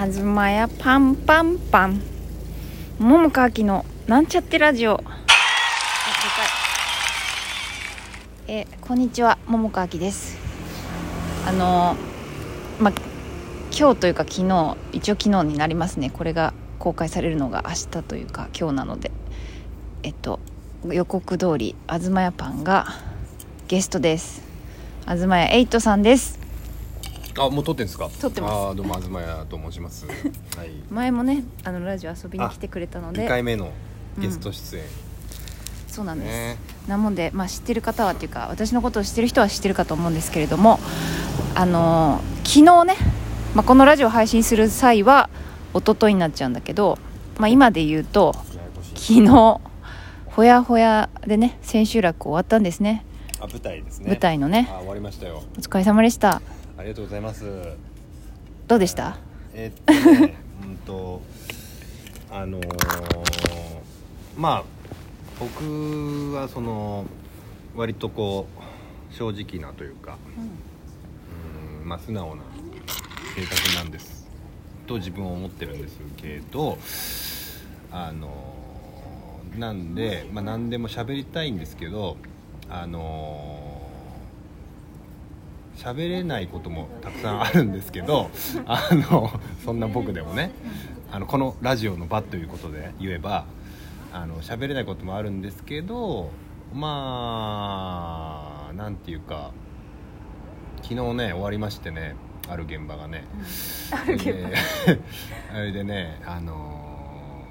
あずまやパンパンパン。桃川きのなんちゃってラジオ。あでかいえこんにちは。桃川きです。あのま今日というか昨日一応昨日になりますね。これが公開されるのが明日というか今日なので。えっと予告通りあずまやパンがゲストです。あずまやエイトさんです。あもう撮ってんですか？撮ってます。あーどうも東谷と申します。はい。前もねあのラジオ遊びに来てくれたの2で回目のゲスト出演、そうなんです、ね。なもんで、まあ、知ってる方はっていうか私のことを知ってる人は知ってるかと思うんですけれどもあのー昨日ね、まあ、このラジオ配信する際は一昨日になっちゃうんだけど、まあ、今で言うと昨日ほやほやでね千秋楽終わったんですね。あ舞台ですね。舞台のね。あ終わりましたよ。お疲れ様でしたありがとうございます。どうでした？えーっとね うんとあのーまあ僕はその割とこう正直なというかうん。まあ素直な性格なんです。と自分は思ってるんですけどあのなんで、まあ、何でも喋りたいんですけどあの喋れないこともたくさんあるんですけど あのそんな僕でもねあのこのラジオの場ということで言えばあの喋れないこともあるんですけどまあなんていうか昨日ね終わりましてねある現場がね。あるけどで あれでねあの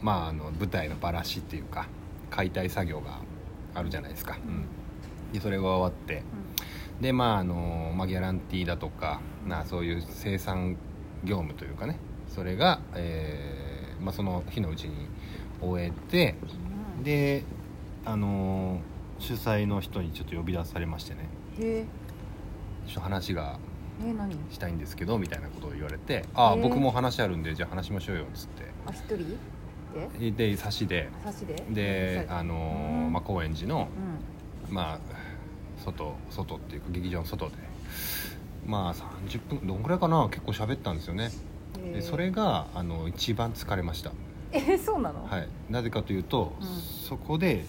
まああの舞台のバラシっていうか解体作業があるじゃないですか、うん。でそれが終わって、でまああの、まあ、ギャランティーだとかなそういう生産業務というかねそれが、えーまあ、その日のうちに終えてであの主催の人にちょっと呼び出されましてね。へえ。ちょっと話がえ何？したいんですけどみたいなことを言われて「ああ、僕も話あるんでじゃあ話しましょうよ」っつっあ一人？で？差しで。差しで？であのまあ、高円寺のう、ん。まあ、外外っていうか劇場の外で。まあ30分どんぐらいかな？結構喋ったんですよね。でそれがあの一番疲れました、えそうなの？はい、なぜかというと、うん。そこで、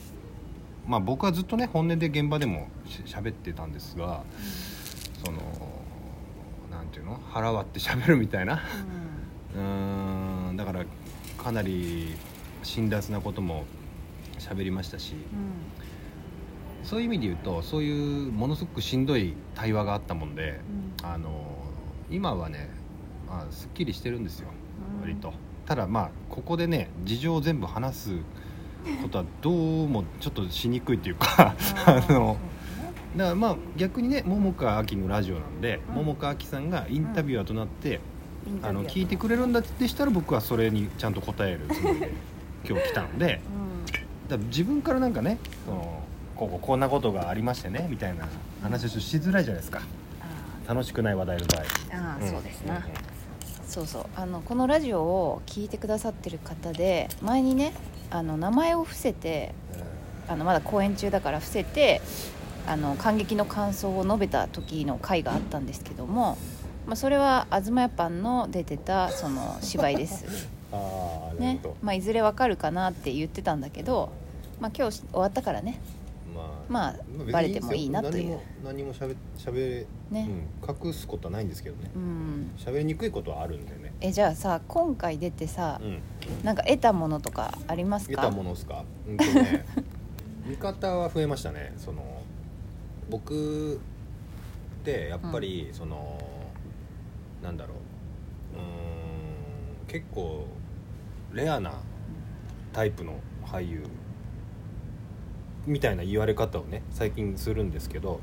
まあ、僕はずっとね本音で現場でもし喋ってたんですがそのなんていうの？腹割って喋るみたいな。うーん。だからかなり辛辣なことも喋りましたしそういう意味で言うとそういうものすごくしんどい対話があったもんであの今はね、まあ、すっきりしてるんですようん。割と。ただまあここでね事情を全部話すことはどうもちょっとしにくいっていうか あのだからまあ逆にね桃川きのラジオなんで、うん。桃川きさんがインタビュアーとなって、あの聞いてくれるんだってしたら僕はそれにちゃんと答えるつもりで今日来たのでだ自分からなんかねそのこここんなことがありましてねみたいな話をしづらいじゃないですか。楽しくない話題の場合。ああん。そうですな、ん。そうそう。あのこのラジオを聞いてくださってる方で前にねあの名前を伏せてあのまだ公演中だから伏せてあの感激の感想を述べた時の回があったんですけども、まあ、それは東屋パンの出てたその芝居です、あね。まあ、いずれわかるかなって言ってたんだけど、まあ、今日終わったからねまあまあバレてもいいなという。何もしゃべしゃべね。うん、隠すことはないんですけどね。うん。喋りにくいことはあるんでね。えじゃあさ今回出てさうん。なんか得たものとかありますか？得たものですか？うんとね 見方は増えましたね。その僕ってやっぱり、そのなんだろう。うーん結構レアなタイプの俳優みたいな言われ方をね最近するんですけど、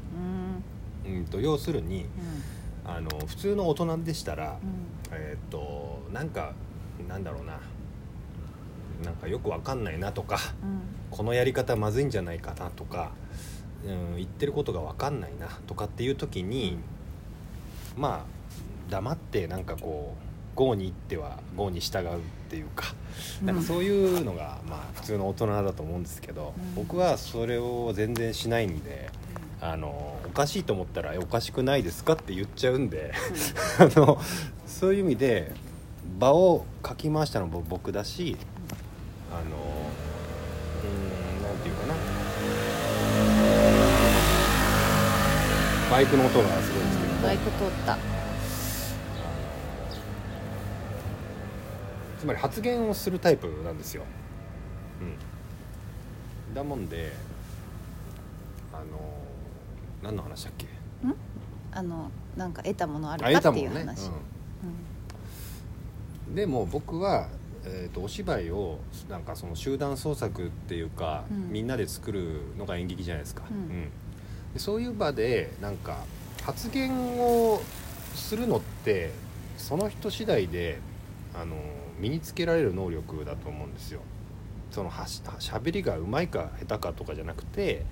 うん。うん、と要するにうん。あの普通の大人でしたら、うん。えーっとなんかなんだろうななんかよくわかんないなとかうん。このやり方まずいんじゃないかなとか、うん、言ってることがわかんないなとかっていう時にまあ黙ってなんかこう郷に行っては郷に従うっていうかなんかそういうのがまあ普通の大人だと思うんですけど、うん。僕はそれを全然しないんで。あのおかしいと思ったらえ「おかしくないですか?」って言っちゃうんで あのそういう意味で場をかき回したのも僕だしあのうーんなんていうかな。バイクの音がすごいですけど。もバイク通ったつまり発言をするタイプなんですよ、うん、だもんであの何の話だっけ？あのなんか得たものあるあかっていう話、うん。でも僕は、えー、とお芝居をなんかその集団創作っていうか、うん。みんなで作るのが演劇じゃないですか、うん。でそういう場でなんか発言をするのってその人次第であの身につけられる能力だと思うんですよ。そのはしゃべりがうまいか下手かとかじゃなくて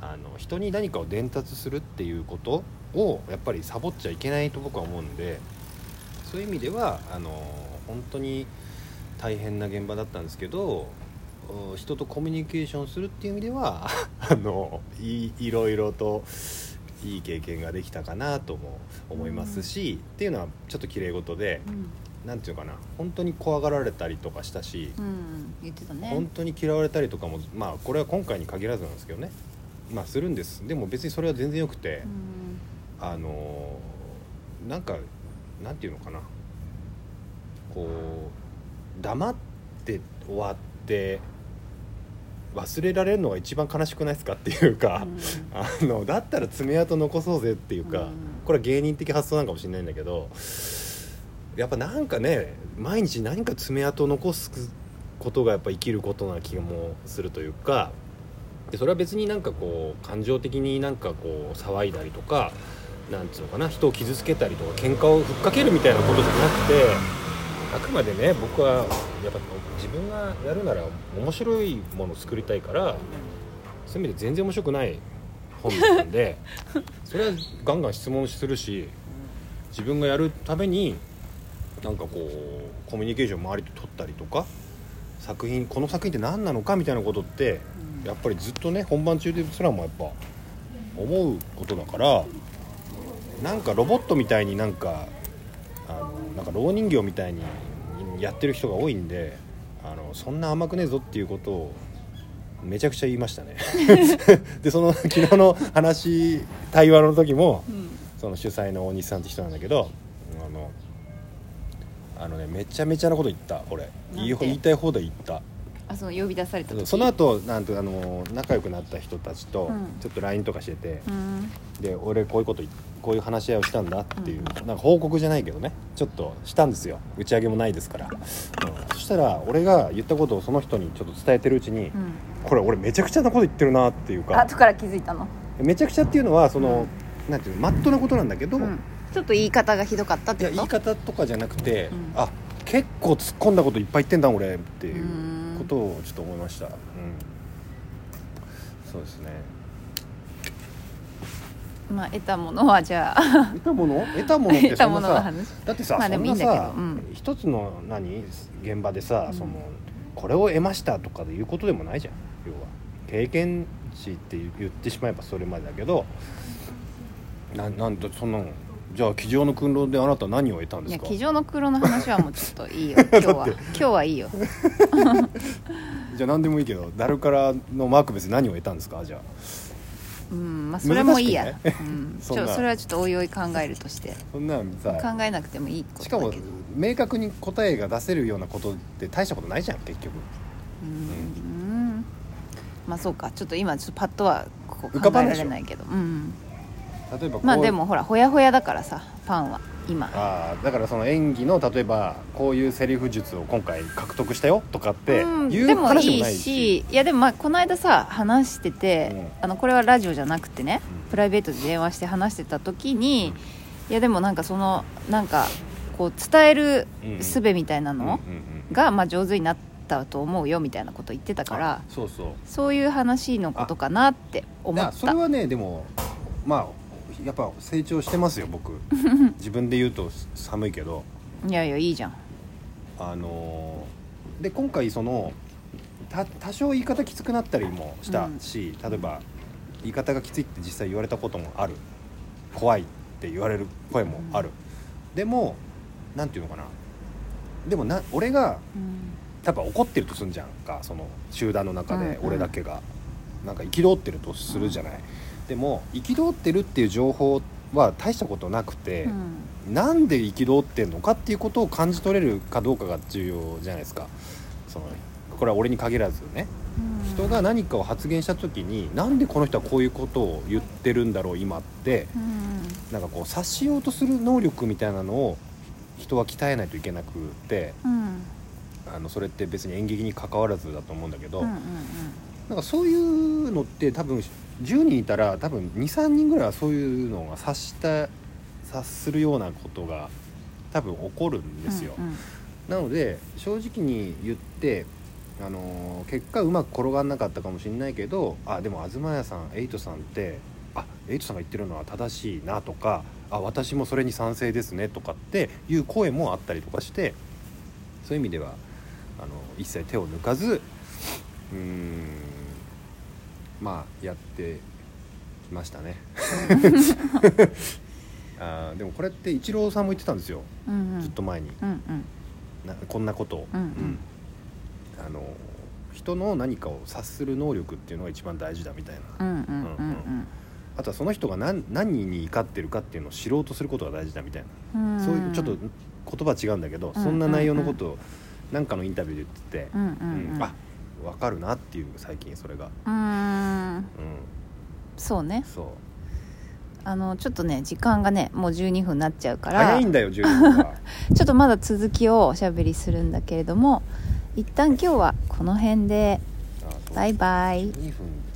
あの人に何かを伝達するっていうことをやっぱりサボっちゃいけないと僕は思うんでそういう意味ではあの本当に大変な現場だったんですけど人とコミュニケーションするっていう意味では あのいいろいろといい経験ができたかなとも思いますし、っていうのはちょっと綺麗事でうん。なんていうのかな本当に怖がられたりとかしたし、うん、うん、言ってたね。本当に嫌われたりとかもまあこれは今回に限らずなんですけどね。まあするんです。でも別にそれは全然よくて、うん。あのなんかなんていうのかな。こう黙って終わって忘れられるのが一番悲しくないですかっていうか、あのだったら爪痕残そうぜっていうか、うん。これは芸人的発想なんかもしれないんだけどやっぱなんかね毎日何か爪痕を残すことがやっぱ生きることな気もするというかでそれは別になんかこう感情的になんかこう騒いだりとかなんつうのかな人を傷つけたりとか喧嘩をふっかけるみたいなことじゃなくてあくまでね僕はやっぱ自分がやるなら面白いものを作りたいからそういう意味で全然面白くない本だったんで それはガンガン質問するし自分がやるためになんかこうコミュニケーション周りと取ったりとか作品この作品って何なのかみたいなことってやっぱりずっとね本番中ですらもやっぱ思うことだからなんかロボットみたいになんかあのなんか蝋人形みたいにやってる人が多いんであのそんな甘くねえぞっていうことをめちゃくちゃ言いましたね。でその昨日の話対話の時もうん。その主催の大西さんって人なんだけどあのあのねめちゃめちゃなこと言った俺。言い言いたい放題言った。あその呼び出された時？その後なんとあの仲良くなった人たちとうん。ちょっと LINE とかしてて、うん。で俺こういうこと言こういう話し合いをしたんだっていう、うん。なんか報告じゃないけどね。ちょっとしたんですよ。打ち上げもないですから、うん。そしたら俺が言ったことをその人にちょっと伝えてるうちに、うん。これ俺めちゃくちゃなこと言ってるなっていうか。後から気づいたの、めちゃくちゃっていうのはその、なんていうのマットなことなんだけど、うん、ちょっと言い方がひどかったっいやてこと？言い方とかじゃなくて、うん。あ結構突っ込んだこといっぱい言ってんだ俺っていううん。ことをちょっと思いました、うん、そうですね。まあ得たものはじゃあ。得たもの？得たものってそんなさだってさ、まあでそんなさ、うん。一つの何？現場でさ、うん。そのこれを得ましたとかで言うことでもないじゃん。要は。経験値って言ってしまえばそれまでだけどななんとそんなのじゃあ机上の訓練であなたは何を得たんですか？いや机上の黒の話はもうちょっといいよ。今日は。今日はいいよ。じゃあ何でもいいけどダルカラのマーク別に何を得たんですか？じゃあ。うんまあそれもいいや、難しうん、そんな。ちょそれはちょっとおいおい考えるとして。そんなんさ。考えなくてもいいことしかもだけど明確に答えが出せるようなことって大したことないじゃん結局。うん。うん。まあそうか。ちょっと今ちょっとパッとはこう考えられないけど。うん例えばまあでもほらほやほやだからさパンは今。あーだからその演技の例えばこういうセリフ術を今回獲得したよとかってうんいうでもいいし,、し。いやでもまあこの間さ話してて、うん。あのこれはラジオじゃなくてね、うん。プライベートで電話して話してた時に、いやでもなんかそのなんかこう伝える術みたいなのうんうんうんが、まあ、上手になったと思うよみたいなこと言ってたからあそうそう。そういう話のことかなって思だった。それはねでもまあやっぱ成長してますよ僕。自分で言うと寒いけど。いやいやいいじゃん。あのーで今回そのた多少言い方きつくなったりもしたし、例えば言い方がきついって実際言われたこともある。怖いって言われる声もある、でもなんていうのかな。でもな俺がうん。多分怒ってるとすんじゃんかその集団の中で俺だけが、なんか憤ってるとするじゃない、でも憤ってるっていう情報は大したことなくて、うん。なんで憤ってんのかっていうことを感じ取れるかどうかが重要じゃないですか。そのこれは俺に限らずね。うん。人が何かを発言した時になんでこの人はこういうことを言ってるんだろう今ってうん。なんかこう察しようとする能力みたいなのを人は鍛えないといけなくってうん。あのそれって別に演劇に関わらずだと思うんだけど、うんうん。なんかそういうのって多分10人いたら多分23人ぐらいはそういうのが察した察するようなことが多分起こるんですよ。うんうんなので正直に言って、あのー結果うまく転がんなかったかもしれないけどあでも東谷さんエイトさんってあエイトさんが言ってるのは正しいなとかあ私もそれに賛成ですねとかっていう声もあったりとかしてそういう意味ではあの一切手を抜かずうーんまあやってきましたね。あーでもこれってイチローさんも言ってたんですよ。うんうん。ずっと前に。うんうん。なこんなことを、うんうん。あの人の何かを察する能力っていうのが一番大事だみたいな、うんうんうんあとはその人が何何に怒ってるかっていうのを知ろうとすることが大事だみたいな、うんそういうちょっと言葉違うんだけど、うん。そんな内容のことを何かのインタビューで言ってて、うんうんうん。うん。あ分かるなっていう最近それが、うーん。うん、そうね。そう。あのちょっとね時間がねもう12分になっちゃうから。早いんだよ10分が ちょっとまだ続きをおしゃべりするんだけれども一旦今日はこの辺で。バイバイ。12分